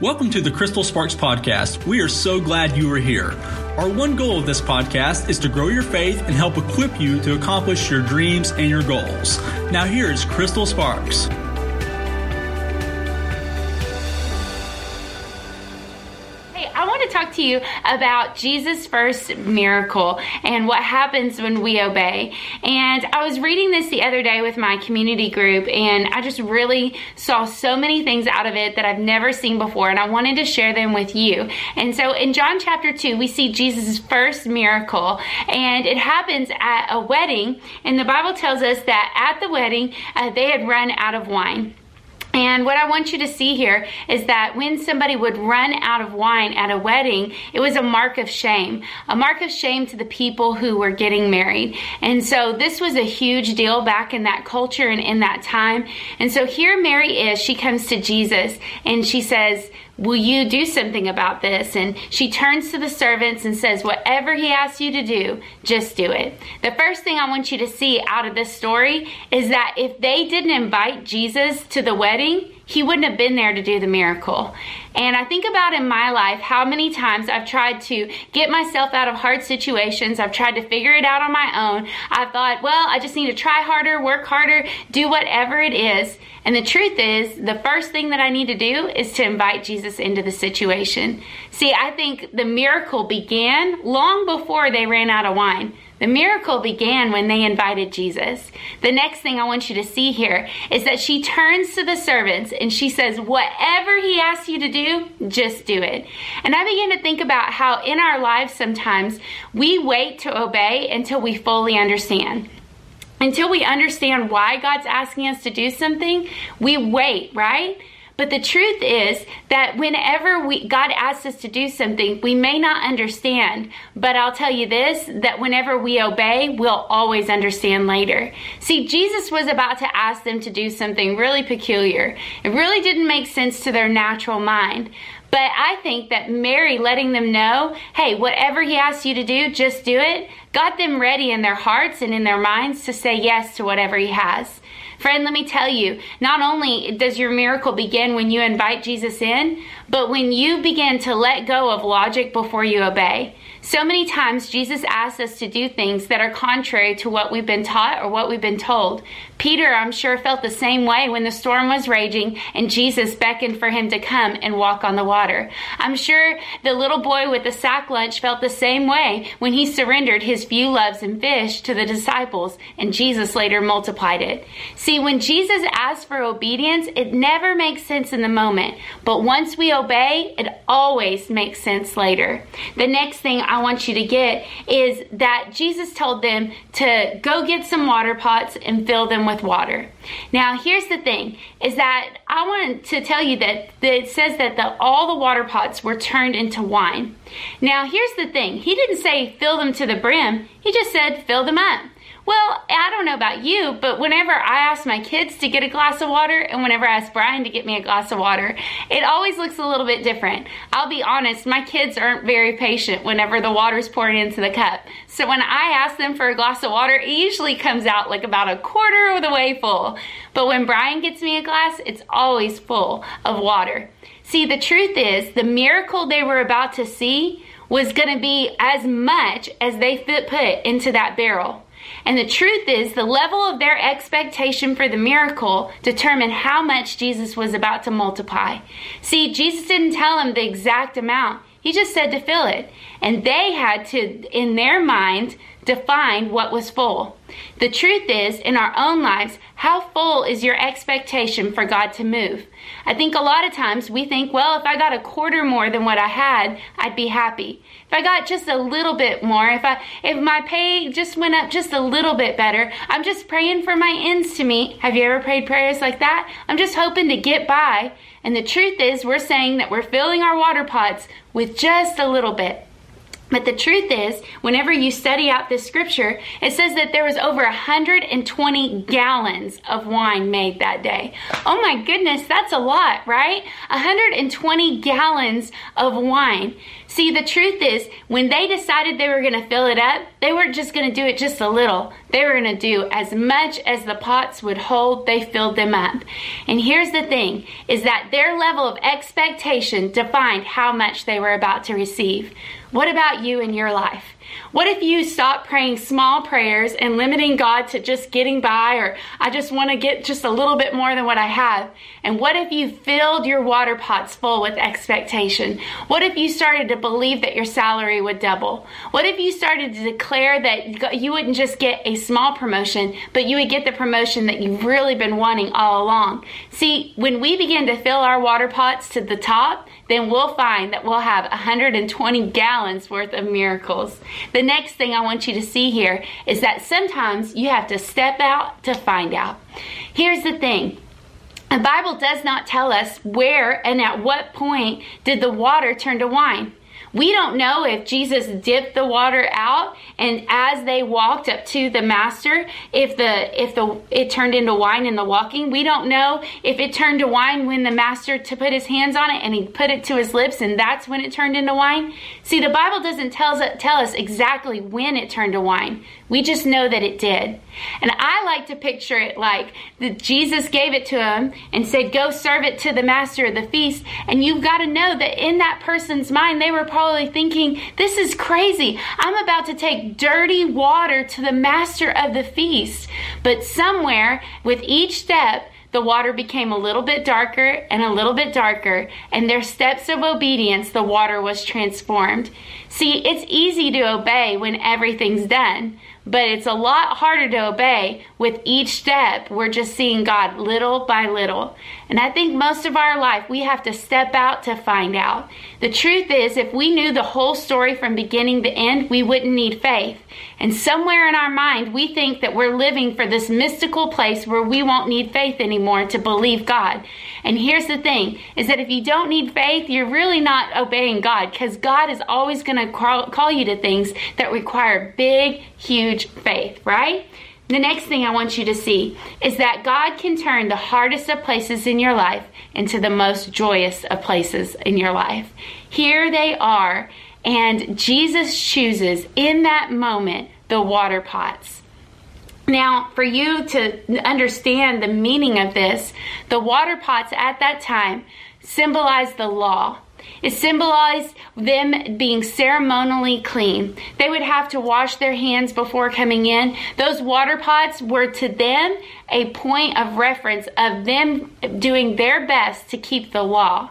Welcome to the Crystal Sparks Podcast. We are so glad you are here. Our one goal of this podcast is to grow your faith and help equip you to accomplish your dreams and your goals. Now, here is Crystal Sparks. You about Jesus' first miracle and what happens when we obey. And I was reading this the other day with my community group, and I just really saw so many things out of it that I've never seen before, and I wanted to share them with you. And so in John chapter 2, we see Jesus' first miracle, and it happens at a wedding, and the Bible tells us that at the wedding, uh, they had run out of wine. And what I want you to see here is that when somebody would run out of wine at a wedding, it was a mark of shame, a mark of shame to the people who were getting married. And so this was a huge deal back in that culture and in that time. And so here Mary is, she comes to Jesus and she says, Will you do something about this? And she turns to the servants and says, Whatever he asks you to do, just do it. The first thing I want you to see out of this story is that if they didn't invite Jesus to the wedding, he wouldn't have been there to do the miracle. And I think about in my life how many times I've tried to get myself out of hard situations. I've tried to figure it out on my own. I've thought, well, I just need to try harder, work harder, do whatever it is. And the truth is, the first thing that I need to do is to invite Jesus into the situation. See, I think the miracle began long before they ran out of wine. The miracle began when they invited Jesus. The next thing I want you to see here is that she turns to the servants and she says, Whatever he asks you to do, just do it. And I begin to think about how in our lives sometimes we wait to obey until we fully understand until we understand why God's asking us to do something, we wait, right? But the truth is that whenever we, God asks us to do something, we may not understand. But I'll tell you this that whenever we obey, we'll always understand later. See, Jesus was about to ask them to do something really peculiar. It really didn't make sense to their natural mind. But I think that Mary letting them know, hey, whatever he asks you to do, just do it, got them ready in their hearts and in their minds to say yes to whatever he has. Friend, let me tell you, not only does your miracle begin when you invite Jesus in, but when you begin to let go of logic before you obey. So many times Jesus asks us to do things that are contrary to what we've been taught or what we've been told. Peter, I'm sure, felt the same way when the storm was raging and Jesus beckoned for him to come and walk on the water. I'm sure the little boy with the sack lunch felt the same way when he surrendered his few loaves and fish to the disciples and Jesus later multiplied it. See, when Jesus asks for obedience, it never makes sense in the moment, but once we obey, it always makes sense later. The next thing want you to get is that Jesus told them to go get some water pots and fill them with water. Now, here's the thing is that I want to tell you that it says that the, all the water pots were turned into wine. Now, here's the thing. He didn't say fill them to the brim. He just said fill them up. Well, I don't know about you, but whenever I ask my kids to get a glass of water and whenever I ask Brian to get me a glass of water, it always looks a little bit different. I'll be honest, my kids aren't very patient whenever the water's poured into the cup. So when I ask them for a glass of water, it usually comes out like about a quarter of the way full. But when Brian gets me a glass, it's always full of water. See, the truth is, the miracle they were about to see was going to be as much as they fit put into that barrel. And the truth is, the level of their expectation for the miracle determined how much Jesus was about to multiply. See, Jesus didn't tell them the exact amount, He just said to fill it. And they had to, in their mind, define what was full. The truth is, in our own lives, how full is your expectation for God to move? I think a lot of times we think, well, if I got a quarter more than what I had, I'd be happy. If I got just a little bit more, if I if my pay just went up just a little bit better, I'm just praying for my ends to meet. Have you ever prayed prayers like that? I'm just hoping to get by. And the truth is, we're saying that we're filling our water pots with just a little bit. But the truth is, whenever you study out this scripture, it says that there was over 120 gallons of wine made that day. Oh my goodness, that's a lot, right? 120 gallons of wine. See, the truth is, when they decided they were going to fill it up, they weren't just going to do it just a little. They were going to do as much as the pots would hold, they filled them up. And here's the thing is that their level of expectation defined how much they were about to receive. What about you in your life? What if you stop praying small prayers and limiting God to just getting by or I just want to get just a little bit more than what I have? And what if you filled your water pots full with expectation? What if you started to believe that your salary would double? What if you started to declare that you wouldn't just get a small promotion, but you would get the promotion that you've really been wanting all along? See, when we begin to fill our water pots to the top, then we'll find that we'll have 120 gallons worth of miracles. The next thing I want you to see here is that sometimes you have to step out to find out. Here's the thing. The Bible does not tell us where and at what point did the water turn to wine. We don't know if Jesus dipped the water out and as they walked up to the master, if the if the it turned into wine in the walking. We don't know if it turned to wine when the master to put his hands on it and he put it to his lips and that's when it turned into wine. See, the Bible doesn't tell us, tell us exactly when it turned to wine. We just know that it did. And I like to picture it like that Jesus gave it to him and said, Go serve it to the master of the feast. And you've got to know that in that person's mind, they were probably thinking, This is crazy. I'm about to take dirty water to the master of the feast. But somewhere with each step, the water became a little bit darker and a little bit darker, and their steps of obedience, the water was transformed. See, it's easy to obey when everything's done, but it's a lot harder to obey with each step. We're just seeing God little by little. And I think most of our life we have to step out to find out. The truth is, if we knew the whole story from beginning to end, we wouldn't need faith. And somewhere in our mind, we think that we're living for this mystical place where we won't need faith anymore to believe God. And here's the thing is that if you don't need faith, you're really not obeying God because God is always going to call you to things that require big, huge faith, right? The next thing I want you to see is that God can turn the hardest of places in your life into the most joyous of places in your life. Here they are, and Jesus chooses in that moment the water pots. Now, for you to understand the meaning of this, the water pots at that time symbolized the law. It symbolized them being ceremonially clean. They would have to wash their hands before coming in. Those water pots were to them a point of reference of them doing their best to keep the law.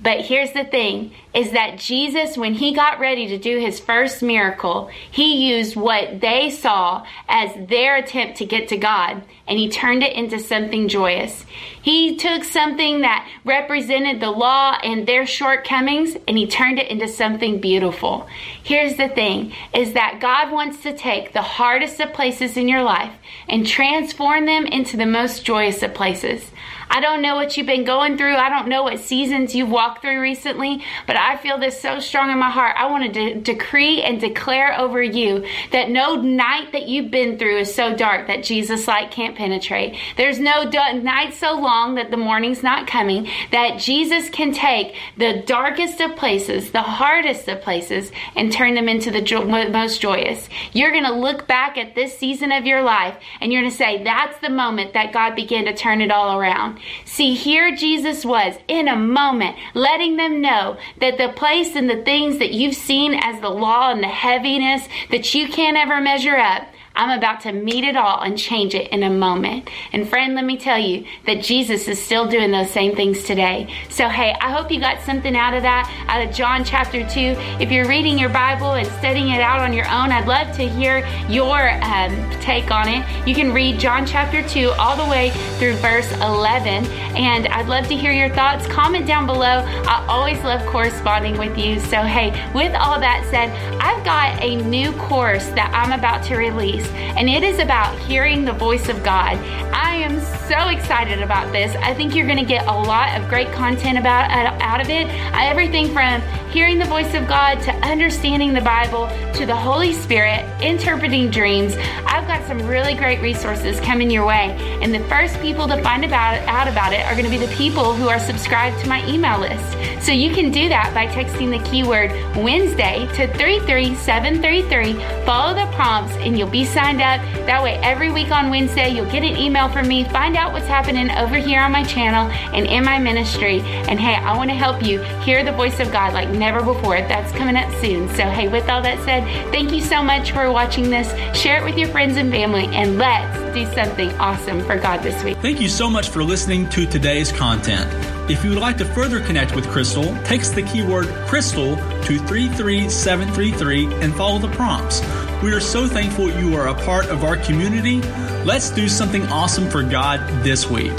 But here's the thing is that Jesus, when he got ready to do his first miracle, he used what they saw as their attempt to get to God and he turned it into something joyous. He took something that represented the law and their shortcomings and he turned it into something beautiful. Here's the thing is that God wants to take the hardest of places in your life and transform them into the most joyous of places. I don't know what you've been going through. I don't know what seasons you've walked through recently, but I feel this so strong in my heart. I want to de- decree and declare over you that no night that you've been through is so dark that Jesus' light can't penetrate. There's no night so long that the morning's not coming, that Jesus can take the darkest of places, the hardest of places, and turn them into the jo- most joyous. You're going to look back at this season of your life and you're going to say, that's the moment that God began to turn it all around. See, here Jesus was in a moment letting them know that the place and the things that you've seen as the law and the heaviness that you can't ever measure up I'm about to meet it all and change it in a moment. And friend, let me tell you that Jesus is still doing those same things today. So, hey, I hope you got something out of that, out of John chapter 2. If you're reading your Bible and studying it out on your own, I'd love to hear your um, take on it. You can read John chapter 2 all the way through verse 11. And I'd love to hear your thoughts. Comment down below. I always love corresponding with you. So, hey, with all that said, I've got a new course that I'm about to release and it is about hearing the voice of God. I am so excited about this. I think you're going to get a lot of great content about out of it. Everything from hearing the voice of God to understanding the Bible to the Holy Spirit, interpreting dreams. I've got some really great resources coming your way. And the first people to find about out about it are going to be the people who are subscribed to my email list. So you can do that by texting the keyword Wednesday to 33733. Follow the prompts and you'll be signed up. That way, every week on Wednesday, you'll get an email from me, find out what's happening over here on my channel and in my ministry. And hey, I want to help you hear the voice of God like never before. That's coming up soon. So, hey, with all that said, thank you so much for watching this. Share it with your friends and family, and let's do something awesome for God this week. Thank you so much for listening to today's content. If you would like to further connect with Crystal, text the keyword Crystal to 33733 and follow the prompts. We are so thankful you are a part of our community. Let's do something awesome for God this week.